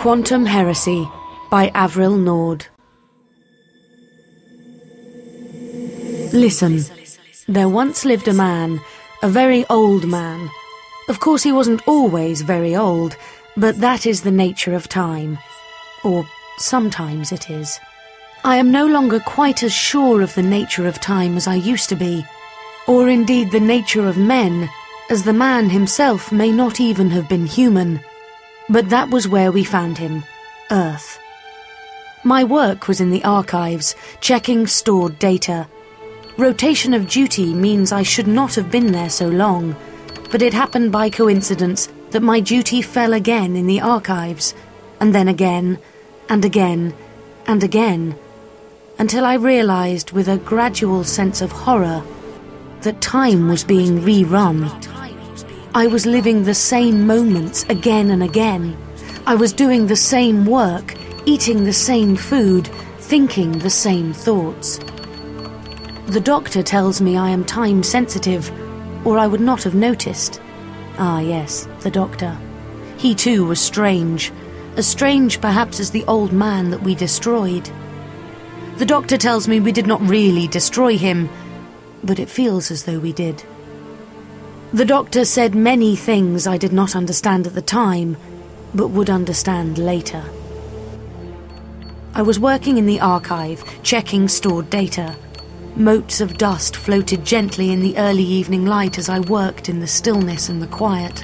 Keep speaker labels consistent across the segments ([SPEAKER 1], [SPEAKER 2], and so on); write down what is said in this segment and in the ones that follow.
[SPEAKER 1] Quantum Heresy by Avril Nord. Listen, there once lived a man, a very old man. Of course, he wasn't always very old, but that is the nature of time. Or sometimes it is. I am no longer quite as sure of the nature of time as I used to be, or indeed the nature of men, as the man himself may not even have been human. But that was where we found him Earth. My work was in the archives, checking stored data. Rotation of duty means I should not have been there so long, but it happened by coincidence that my duty fell again in the archives, and then again, and again, and again, until I realized with a gradual sense of horror that time was being rerun. I was living the same moments again and again. I was doing the same work, eating the same food, thinking the same thoughts. The doctor tells me I am time sensitive, or I would not have noticed. Ah, yes, the doctor. He too was strange, as strange perhaps as the old man that we destroyed. The doctor tells me we did not really destroy him, but it feels as though we did. The doctor said many things I did not understand at the time, but would understand later. I was working in the archive, checking stored data. Motes of dust floated gently in the early evening light as I worked in the stillness and the quiet.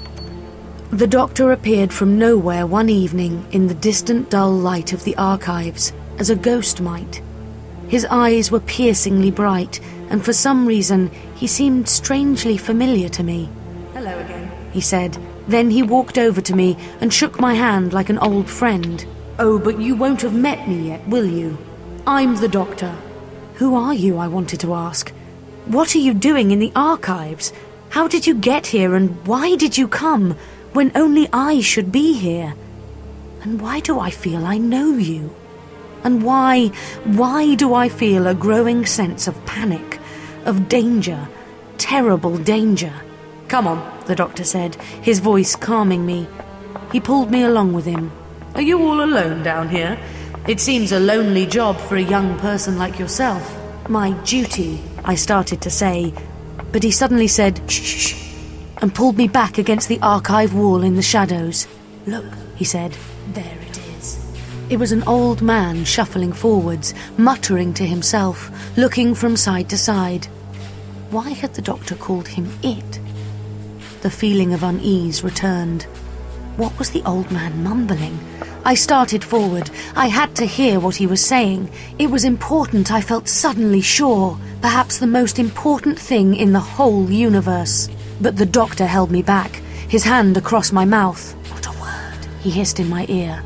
[SPEAKER 1] The doctor appeared from nowhere one evening in the distant dull light of the archives, as a ghost might. His eyes were piercingly bright, and for some reason he seemed strangely familiar to me.
[SPEAKER 2] Hello again,
[SPEAKER 1] he said. Then he walked over to me and shook my hand like an old friend.
[SPEAKER 2] Oh, but you won't have met me yet, will you? I'm the doctor.
[SPEAKER 1] Who are you? I wanted to ask. What are you doing in the archives? How did you get here and why did you come when only I should be here? And why do I feel I know you? And why, why do I feel a growing sense of panic, of danger, terrible danger?
[SPEAKER 2] Come on,
[SPEAKER 1] the doctor said, his voice calming me. He pulled me along with him.
[SPEAKER 2] Are you all alone down here? It seems a lonely job for a young person like yourself.
[SPEAKER 1] My duty, I started to say, but he suddenly said, shh, shh, and pulled me back against the archive wall in the shadows.
[SPEAKER 2] Look, he said, there it
[SPEAKER 1] was an old man shuffling forwards, muttering to himself, looking from side to side. Why had the doctor called him it? The feeling of unease returned. What was the old man mumbling? I started forward. I had to hear what he was saying. It was important, I felt suddenly sure. Perhaps the most important thing in the whole universe. But the doctor held me back, his hand across my mouth.
[SPEAKER 2] Not a word,
[SPEAKER 1] he hissed in my ear.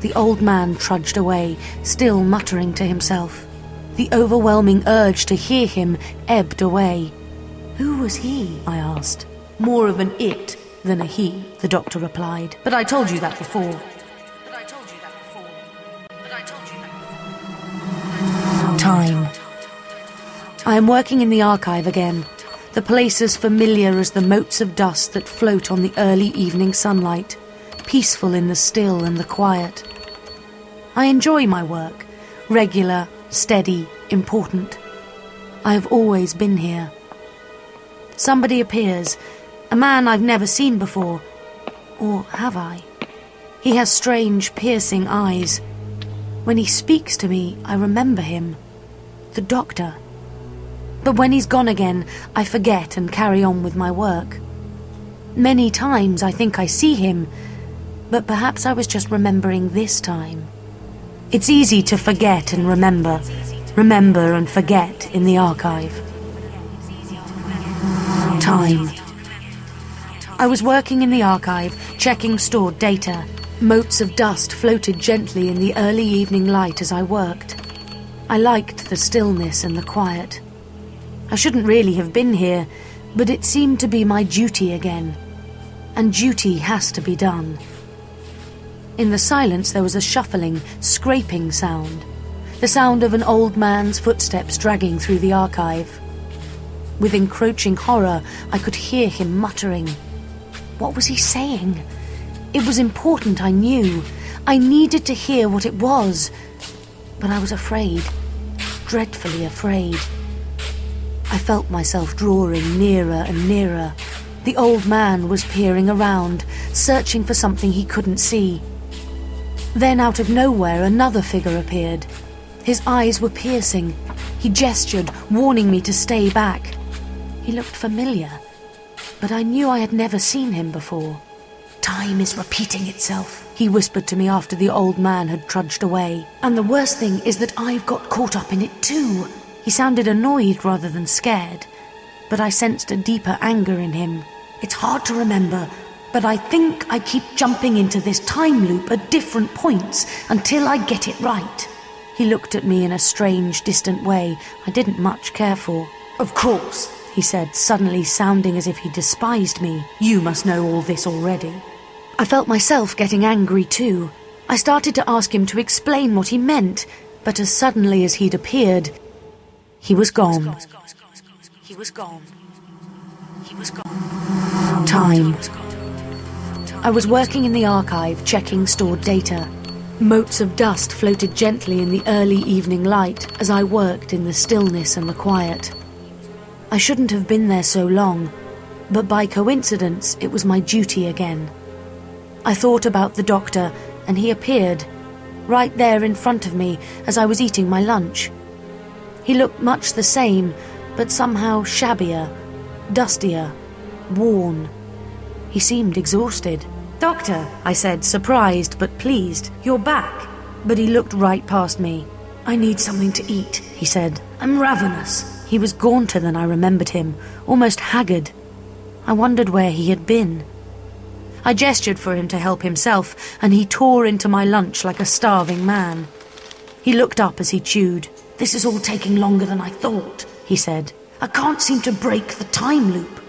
[SPEAKER 1] The old man trudged away, still muttering to himself. The overwhelming urge to hear him ebbed away.
[SPEAKER 2] Who was he? I asked.
[SPEAKER 1] More of an it than a he, the doctor replied.
[SPEAKER 2] But I told you that before.
[SPEAKER 1] Time. I am working in the archive again. The place as familiar as the motes of dust that float on the early evening sunlight, peaceful in the still and the quiet. I enjoy my work, regular, steady, important. I have always been here. Somebody appears, a man I've never seen before. Or have I? He has strange, piercing eyes. When he speaks to me, I remember him. The doctor. But when he's gone again, I forget and carry on with my work. Many times I think I see him, but perhaps I was just remembering this time. It's easy to forget and remember, remember and forget in the archive. Time. I was working in the archive, checking stored data. Motes of dust floated gently in the early evening light as I worked. I liked the stillness and the quiet. I shouldn't really have been here, but it seemed to be my duty again. And duty has to be done. In the silence, there was a shuffling, scraping sound. the sound of an old man's footsteps dragging through the archive. With encroaching horror, I could hear him muttering. What was he saying? It was important, I knew. I needed to hear what it was. But I was afraid, dreadfully afraid. I felt myself drawing nearer and nearer. The old man was peering around, searching for something he couldn't see. Then, out of nowhere, another figure appeared. His eyes were piercing. He gestured, warning me to stay back. He looked familiar, but I knew I had never seen him before. Time is repeating itself, he whispered to me after the old man had trudged away. And the worst thing is that I've got caught up in it too. He sounded annoyed rather than scared, but I sensed a deeper anger in him. It's hard to remember, but I think I keep jumping into this time loop at different points until I get it right. He looked at me in a strange, distant way I didn't much care for. Of course, he said, suddenly sounding as if he despised me. You must know all this already. I felt myself getting angry too. I started to ask him to explain what he meant, but as suddenly as he'd appeared, he was gone. He was gone. He was gone. Time. I was working in the archive, checking stored data. Motes of dust floated gently in the early evening light as I worked in the stillness and the quiet. I shouldn't have been there so long, but by coincidence, it was my duty again. I thought about the doctor, and he appeared, right there in front of me as I was eating my lunch. He looked much the same, but somehow shabbier, dustier, worn. He seemed exhausted. Doctor, I said, surprised but pleased, you're back. But he looked right past me. I need something to eat, he said. I'm ravenous. He was gaunter than I remembered him, almost haggard. I wondered where he had been. I gestured for him to help himself, and he tore into my lunch like a starving man. He looked up as he chewed. This is all taking longer than I thought, he said. I can't seem to break the time loop.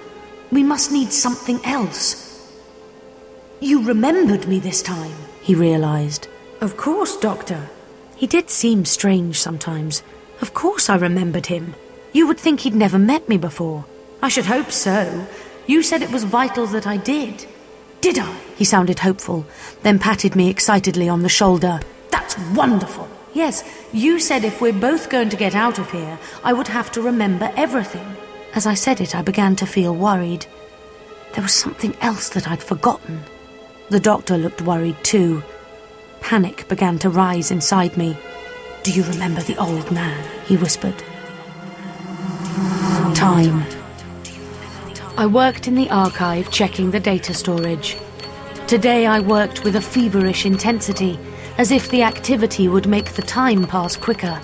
[SPEAKER 1] We must need something else. You remembered me this time, he realized. Of course, Doctor. He did seem strange sometimes. Of course I remembered him. You would think he'd never met me before. I should hope so. You said it was vital that I did. Did I? He sounded hopeful, then patted me excitedly on the shoulder. That's wonderful. Yes, you said if we're both going to get out of here, I would have to remember everything. As I said it, I began to feel worried. There was something else that I'd forgotten. The doctor looked worried too. Panic began to rise inside me. Do you remember the old man? He whispered. Time. I worked in the archive checking the data storage. Today I worked with a feverish intensity, as if the activity would make the time pass quicker.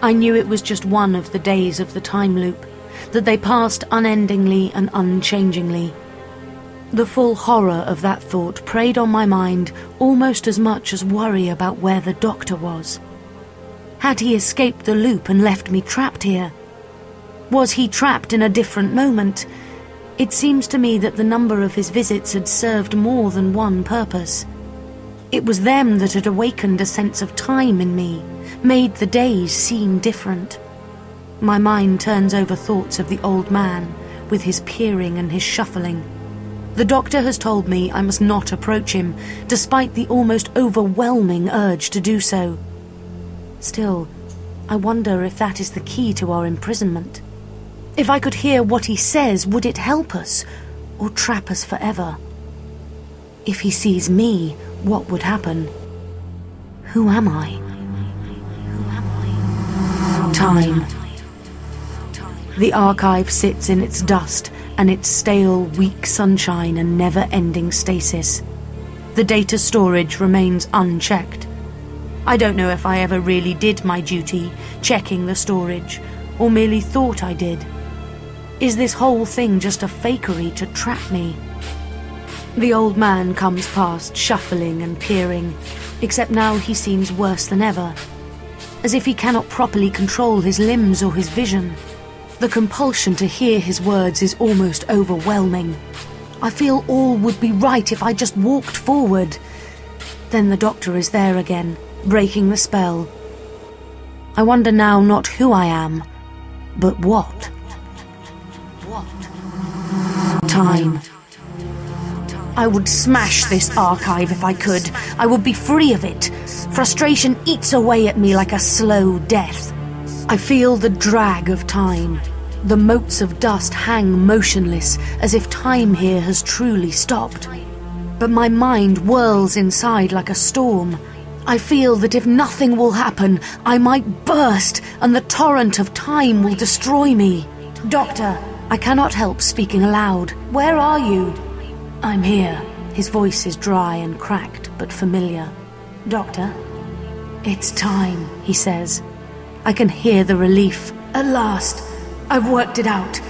[SPEAKER 1] I knew it was just one of the days of the time loop, that they passed unendingly and unchangingly. The full horror of that thought preyed on my mind almost as much as worry about where the doctor was. Had he escaped the loop and left me trapped here? Was he trapped in a different moment? It seems to me that the number of his visits had served more than one purpose. It was them that had awakened a sense of time in me, made the days seem different. My mind turns over thoughts of the old man, with his peering and his shuffling. The doctor has told me I must not approach him, despite the almost overwhelming urge to do so. Still, I wonder if that is the key to our imprisonment. If I could hear what he says, would it help us or trap us forever? If he sees me, what would happen? Who am I? Who am I? Time. The archive sits in its dust and its stale, weak sunshine and never ending stasis. The data storage remains unchecked. I don't know if I ever really did my duty, checking the storage, or merely thought I did. Is this whole thing just a fakery to trap me? The old man comes past, shuffling and peering, except now he seems worse than ever, as if he cannot properly control his limbs or his vision. The compulsion to hear his words is almost overwhelming. I feel all would be right if I just walked forward. Then the doctor is there again, breaking the spell. I wonder now not who I am, but what. What? Time. I would smash this archive if I could. I would be free of it. Frustration eats away at me like a slow death. I feel the drag of time. The motes of dust hang motionless as if time here has truly stopped. But my mind whirls inside like a storm. I feel that if nothing will happen, I might burst and the torrent of time will destroy me. Doctor, I cannot help speaking aloud. Where are you? I'm here. His voice is dry and cracked, but familiar. Doctor? It's time, he says. I can hear the relief. At last, I've worked it out.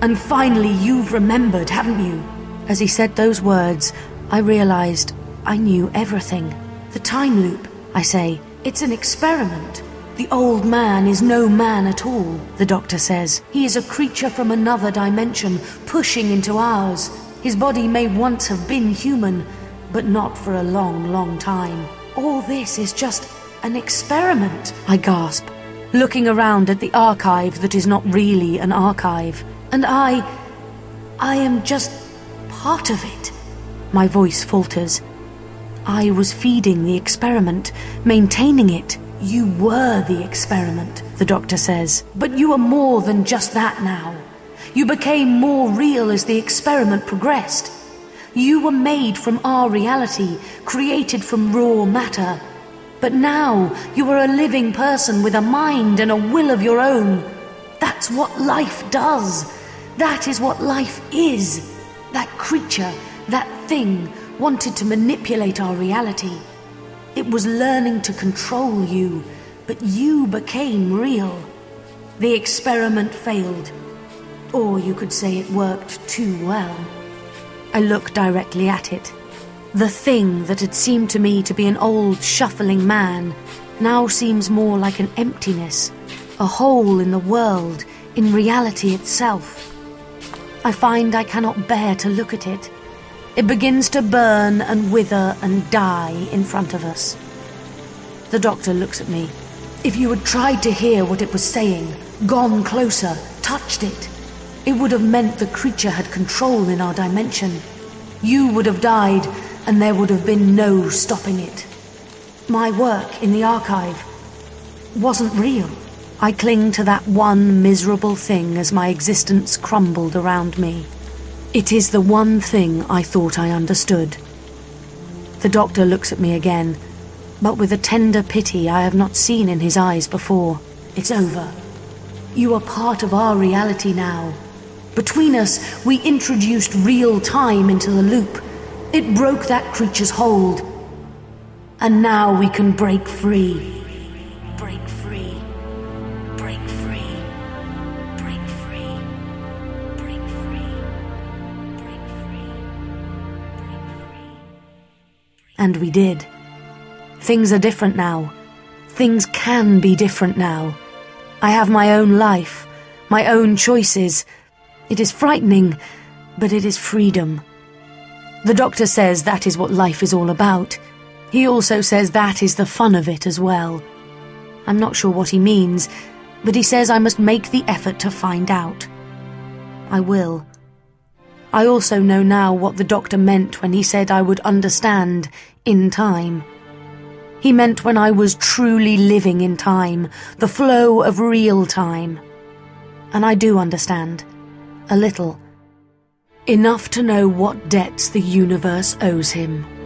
[SPEAKER 1] And finally, you've remembered, haven't you? As he said those words, I realized I knew everything. The time loop, I say, it's an experiment. The old man is no man at all, the doctor says. He is a creature from another dimension, pushing into ours. His body may once have been human, but not for a long, long time. All this is just an experiment, I gasp, looking around at the archive that is not really an archive. And I. I am just part of it. My voice falters. I was feeding the experiment, maintaining it. You were the experiment, the doctor says. But you are more than just that now. You became more real as the experiment progressed. You were made from our reality, created from raw matter. But now you are a living person with a mind and a will of your own. That's what life does. That is what life is. That creature, that thing, wanted to manipulate our reality. It was learning to control you, but you became real. The experiment failed. Or you could say it worked too well. I look directly at it. The thing that had seemed to me to be an old, shuffling man now seems more like an emptiness, a hole in the world, in reality itself. I find I cannot bear to look at it. It begins to burn and wither and die in front of us. The doctor looks at me. If you had tried to hear what it was saying, gone closer, touched it, it would have meant the creature had control in our dimension. You would have died, and there would have been no stopping it. My work in the archive wasn't real. I cling to that one miserable thing as my existence crumbled around me. It is the one thing I thought I understood. The doctor looks at me again, but with a tender pity I have not seen in his eyes before. It's over. You are part of our reality now. Between us, we introduced real time into the loop. It broke that creature's hold. And now we can break free. Break free. Break free. Break free. Break free. Break free. Break free. And we did. Things are different now. Things can be different now. I have my own life, my own choices. It is frightening, but it is freedom. The doctor says that is what life is all about. He also says that is the fun of it as well. I'm not sure what he means, but he says I must make the effort to find out. I will. I also know now what the doctor meant when he said I would understand in time. He meant when I was truly living in time, the flow of real time. And I do understand a little. Enough to know what debts the universe owes him.